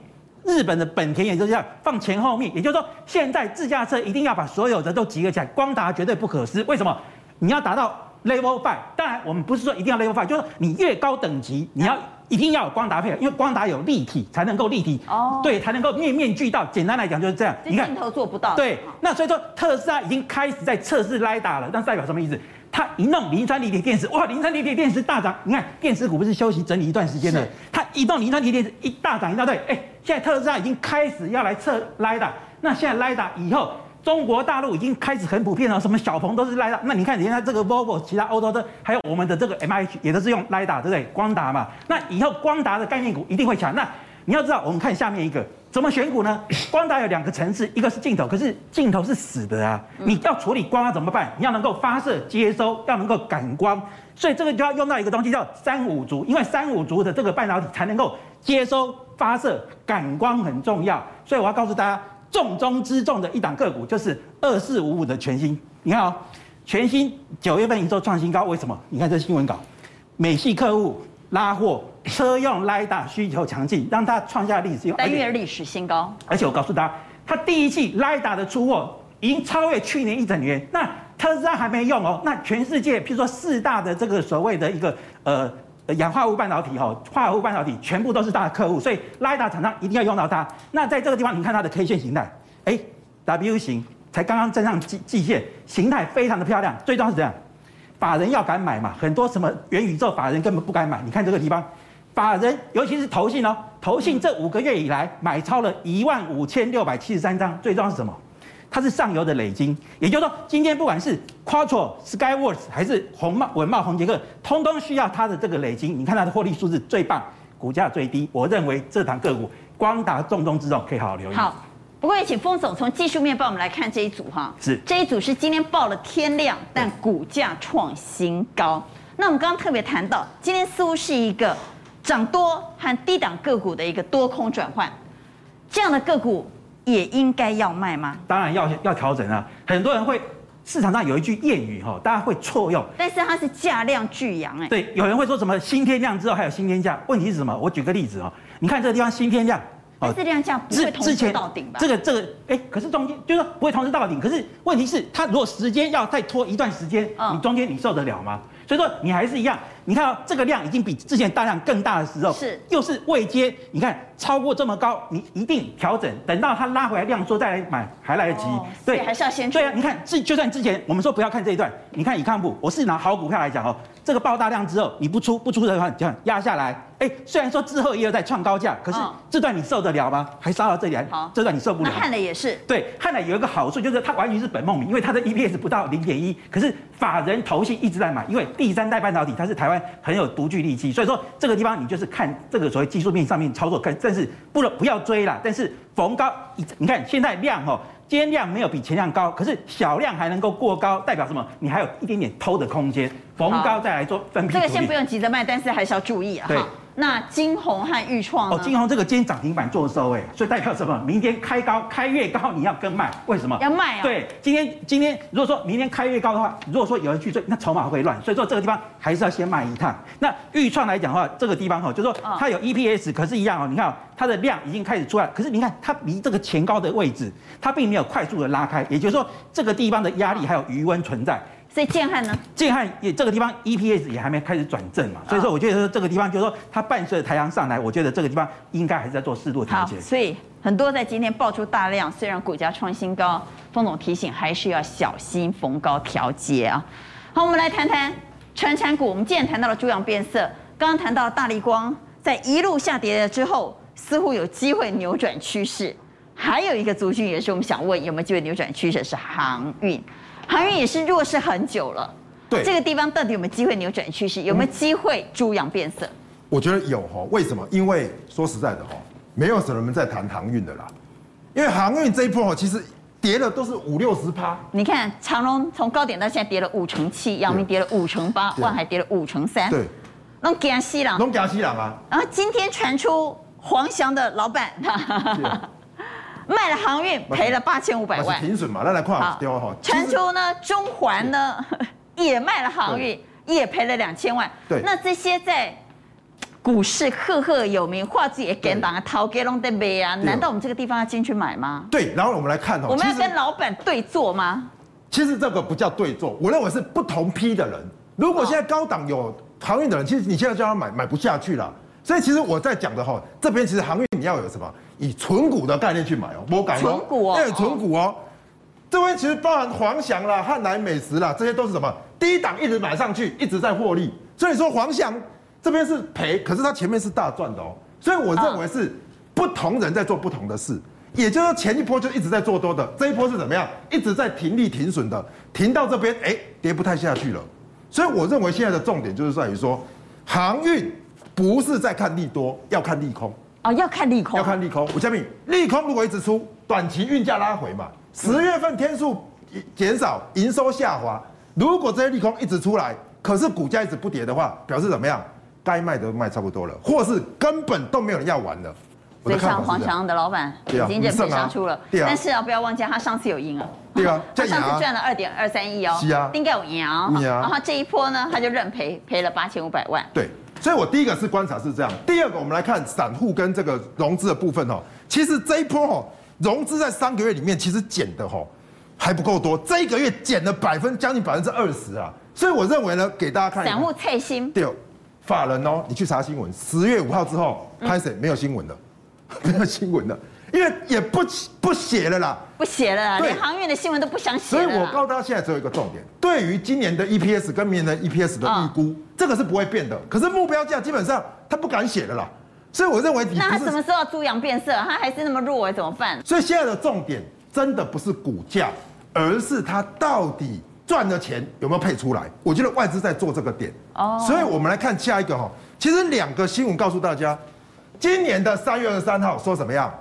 日本的本田也就是这样放前后面，也就是说，现在自驾车一定要把所有的都集合起来，光达绝对不可失。为什么？你要达到 Level Five，当然我们不是说一定要 Level Five，就是你越高等级，你要一定要有光达配合，因为光达有立体才能够立体，哦，对，才能够面面俱到。简单来讲就是这样。你看镜头做不到。对，那所以说特斯拉已经开始在测试 LiDAR 了，那代表什么意思？它一弄磷酸锂铁电池，哇，磷酸锂铁电池大涨。你看电池股不是休息整理一段时间了？它一弄磷酸锂电池一大涨一大堆。哎，现在特斯拉已经开始要来测 LiDAR。那现在 LiDAR 以后，中国大陆已经开始很普遍了，什么小鹏都是 LiDAR。那你看人家这个 Volvo，其他欧洲车，还有我们的这个 MIH 也都是用 LiDAR，对不对？光达嘛。那以后光达的概念股一定会强。那你要知道，我们看下面一个。怎么选股呢？光达有两个层次，一个是镜头，可是镜头是死的啊！你要处理光要怎么办？你要能够发射、接收，要能够感光，所以这个就要用到一个东西叫三五族，因为三五族的这个半导体才能够接收、发射、感光很重要。所以我要告诉大家，重中之重的一档个股就是二四五五的全新。你看哦，全新九月份营收创新高，为什么？你看这新闻稿，美系客户拉货。车用 LiDAR 需求强劲，让它创下历史单月历史新高。而且我告诉大家，它第一季 LiDAR 的出货已经超越去年一整年。那特斯拉还没用哦。那全世界，譬如说四大的这个所谓的一个呃氧化物半导体哈，化合物半导体全部都是大的客户，所以 LiDAR 厂商一定要用到它。那在这个地方，你看它的 K 线形态，哎，W 型才刚刚站上季季线，形态非常的漂亮。最重要是这样，法人要敢买嘛，很多什么元宇宙法人根本不敢买。你看这个地方。法人，尤其是投信哦，投信这五个月以来买超了一万五千六百七十三张，最重要是什么？它是上游的累金，也就是说，今天不管是 Quattro、Skyworks 还是红茂、文茂、红杰克，通通需要它的这个累金。你看它的获利数字最棒，股价最低，我认为这档个股光达重中之重，可以好好留意。好，不过也请封总从技术面帮我们来看这一组哈。是这一组是今天报了天量，但股价创新高。那我们刚刚特别谈到，今天似乎是一个。涨多和低档个股的一个多空转换，这样的个股也应该要卖吗？当然要要调整啊！很多人会市场上有一句谚语哈，大家会错用，但是它是价量巨扬哎。对，有人会说什么新天量之后还有新天价，问题是什么？我举个例子哦，你看这个地方新天量。但是量价不会同时到顶吧？这个这个，哎、欸，可是中间就是说不会同时到顶。可是问题是，它如果时间要再拖一段时间，你中间你受得了吗？所以说你还是一样。你看哦这个量已经比之前大量更大的时候，是又是未接，你看超过这么高，你一定调整，等到它拉回来量缩再来买还来得及。哦、对，还是要先对啊。你看，这就算之前我们说不要看这一段，你看以康普，我是拿好股票来讲哦。这个爆大量之后，你不出不出的话，你就压下来，哎，虽然说之后也有在创高价，可是这段你受得了吗？还杀到这里来，好，这段你受不了。汉磊也是，对，汉磊有一个好处就是它完全是本梦比，因为它的 EPS 不到零点一，可是法人投信一直在买，因为第三代半导体它是台湾很有独具利器，所以说这个地方你就是看这个所谓技术面上面操作，看，但是不能不要追啦，但是逢高，你看现在量哦。今天量没有比前量高，可是小量还能够过高，代表什么？你还有一点点偷的空间，逢高再来做分批。这个先不用急着卖，但是还是要注意啊。对。那金红和钰创哦，金红这个今天涨停板做收哎，所以代表什么？明天开高开越高，你要跟卖，为什么？要卖啊。对，今天今天如果说明天开越高的话，如果说有人去追，那筹码会乱，所以说这个地方还是要先卖一趟。那钰创来讲的话，这个地方哈，就是说它有 EPS，可是一样哦，你看它的量已经开始出来，可是你看它离这个前高的位置，它并没有快速的拉开，也就是说这个地方的压力还有余温存在。所以建汉呢？建汉也这个地方 EPS 也还没开始转正嘛，所以说我觉得说这个地方就是说它伴随着太阳上来，我觉得这个地方应该还是在做适度调节。所以很多在今天爆出大量，虽然股价创新高，封总提醒还是要小心逢高调节啊。好，我们来谈谈传产股。我们既然谈到了猪羊变色，刚刚谈到大力光在一路下跌了之后，似乎有机会扭转趋势。还有一个族群也是我们想问有没有机会扭转趋势，是航运。航运也是弱势很久了，对这个地方到底有没有机会扭转趋势？有没有机会猪羊变色？我觉得有哈，为什么？因为说实在的哈，没有什么人在谈航运的啦，因为航运这一波哈，其实跌了都是五六十趴。你看长隆从高点到现在跌了五成七，阳明跌了五成八，万海跌了五成三。对，拢惊死人，拢惊死人啊！然后今天传出黄翔的老板。卖了航运赔了八千五百万，停损嘛，那来看好传出呢，中环呢 也卖了航运，也赔了两千万。对，那这些在股市赫赫有名、话自己也敢当啊、淘给龙的卖啊，难道我们这个地方要进去买吗？对，然后我们来看哦，我们要跟老板对坐吗？其实这个不叫对坐，我认为是不同批的人。如果现在高档有航运的人，其实你现在叫他买，买不下去了。所以其实我在讲的哈，这边其实航运你要有什么？以存股的概念去买哦，我改存股哦，对，存股哦。这边其实包含黄翔啦、汉来美食啦，这些都是什么？低档一直买上去，一直在获利。所以说黄翔这边是赔，可是它前面是大赚的哦。所以我认为是不同人在做不同的事，也就是说前一波就一直在做多的，这一波是怎么样？一直在停利停损的，停到这边哎，跌不太下去了。所以我认为现在的重点就是在于说航运。不是在看利多，要看利空哦，要看利空，要看利空。我下面利空如果一直出，短期运价拉回嘛，十月份天数减少，营收下滑。如果这些利空一直出来，可是股价一直不跌的话，表示怎么样？该卖的卖差不多了，或是根本都没有人要玩了。所以像黄翔的老板已经认赔杀出了，但是啊，不要忘记他上次有赢啊，对啊，他上次赚了二点二三亿哦，是啊，应该有赢啊，然后这一波呢，他就认赔赔了八千五百万，对。所以，我第一个是观察是这样。第二个，我们来看散户跟这个融资的部分哦。其实这一波哦，融资在三个月里面其实减的哦还不够多，这一个月减了百分将近百分之二十啊。所以我认为呢，给大家看。散户退心。对，法人哦，你去查新闻，十月五号之后，拍谁没有新闻的，没有新闻的。因为也不不写了啦，不写了啦，连航运的新闻都不想写。所以我告诉大家，现在只有一个重点，对于今年的 EPS 跟明年的 EPS 的预估，这个是不会变的。可是目标价基本上他不敢写了啦。所以我认为，那他什么时候猪羊变色？他还是那么弱，怎么办？所以现在的重点真的不是股价，而是他到底赚的钱有没有配出来。我觉得外资在做这个点。哦。所以我们来看下一个哈，其实两个新闻告诉大家，今年的三月二十三号说什么样？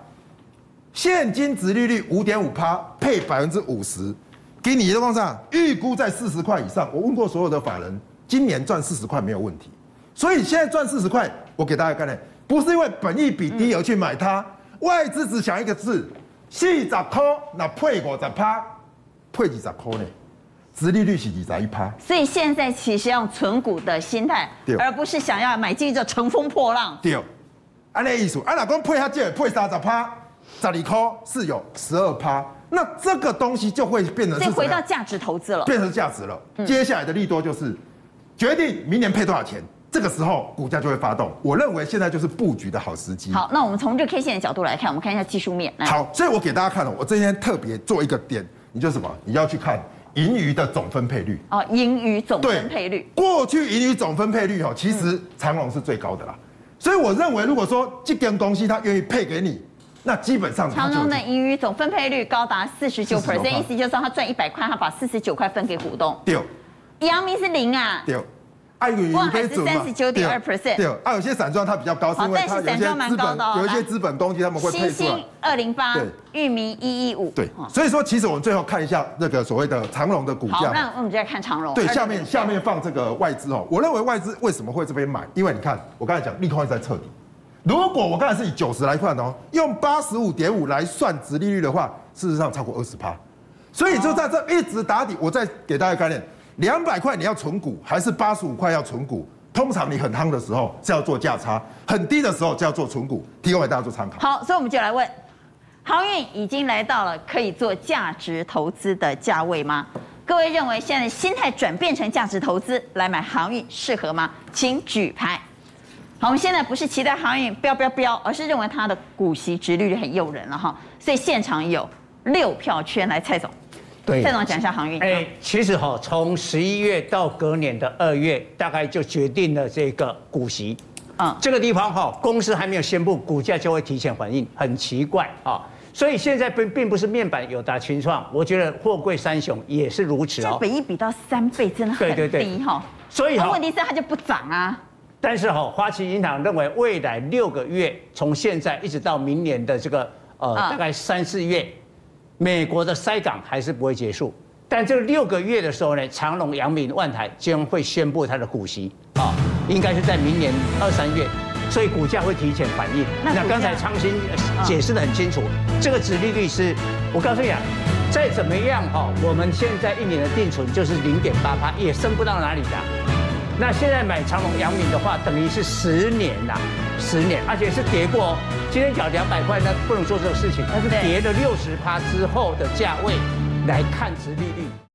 现金值利率五点五趴，配百分之五十，给你的方上预估在四十块以上。我问过所有的法人，今年赚四十块没有问题。所以现在赚四十块，我给大家概念，不是因为本益比低而去买它，外资只想一个字，四十块，那配五十趴，配几十块呢？殖利率是几十一趴。所以现在其实要存股的心态，而不是想要买进就乘风破浪。对，按那意思，按老公配下借配三十趴，十二块是有十二趴，那这个东西就会变成是回到价值投资了，变成价值了。嗯、接下来的利多就是决定明年配多少钱。这个时候股价就会发动，我认为现在就是布局的好时机。好，那我们从这个 K 线的角度来看，我们看一下技术面。好，所以我给大家看了，我今天特别做一个点，你就什么？你要去看盈余的总分配率。哦，盈余总分配率。过去盈余总分配率哦，其实长荣是最高的啦。嗯、所以我认为，如果说这间公司它愿意配给你，那基本上长荣的盈余总分配率高达四十九 percent，意思就是说他赚一百块，他把四十九块分给股东。对。阳明是零啊。对。爱与鱼可以准三十九点二 percent。对，啊，有些散装它比较高，是因为它有些资本有一些资本东西他们会配出来。二零八，对，裕民一一五，对，所以说其实我们最后看一下那个所谓的长荣的股价。好，那我们就来看长荣。对，下面下面放这个外资哦，我认为外资为什么会这边买？因为你看我刚才讲利空在彻底。如果我刚才是以九十来看哦，用八十五点五来算值利率的话，事实上超过二十趴，所以就在这一直打底。我再给大家概念。两百块你要存股，还是八十五块要存股？通常你很夯的时候是要做价差，很低的时候就要做存股，提供给大家做参考。好，所以我们就来问，航运已经来到了可以做价值投资的价位吗？各位认为现在心态转变成价值投资来买航运适合吗？请举牌。好，我们现在不是期待航运飙飙飙，而是认为它的股息殖利率很诱人了哈。所以现场有六票圈来蔡总。对，蔡总讲一下航运。哎，其实哈，从十一月到隔年的二月，大概就决定了这个股息。嗯，这个地方哈，公司还没有宣布，股价就会提前反应，很奇怪啊。所以现在并并不是面板有达群创，我觉得货柜三雄也是如此哦。这本一比到三倍，真的很低哈。所以哈，问题是它就不涨啊。但是哈，花旗银行认为未来六个月，从现在一直到明年的这个呃大概三四月。美国的塞港还是不会结束，但这六个月的时候呢，长隆、阳明、万台将会宣布它的股息啊，应该是在明年二三月，所以股价会提前反应。那刚才昌兴解释的很清楚，这个殖利率是，我告诉你啊，再怎么样哈，我们现在一年的定存就是零点八趴，也升不到哪里的。那现在买长隆、阳明的话，等于是十年呐，十年，而且是跌过。哦今天讲两百块，那不能做这个事情，它是跌了六十趴之后的价位来看值利率。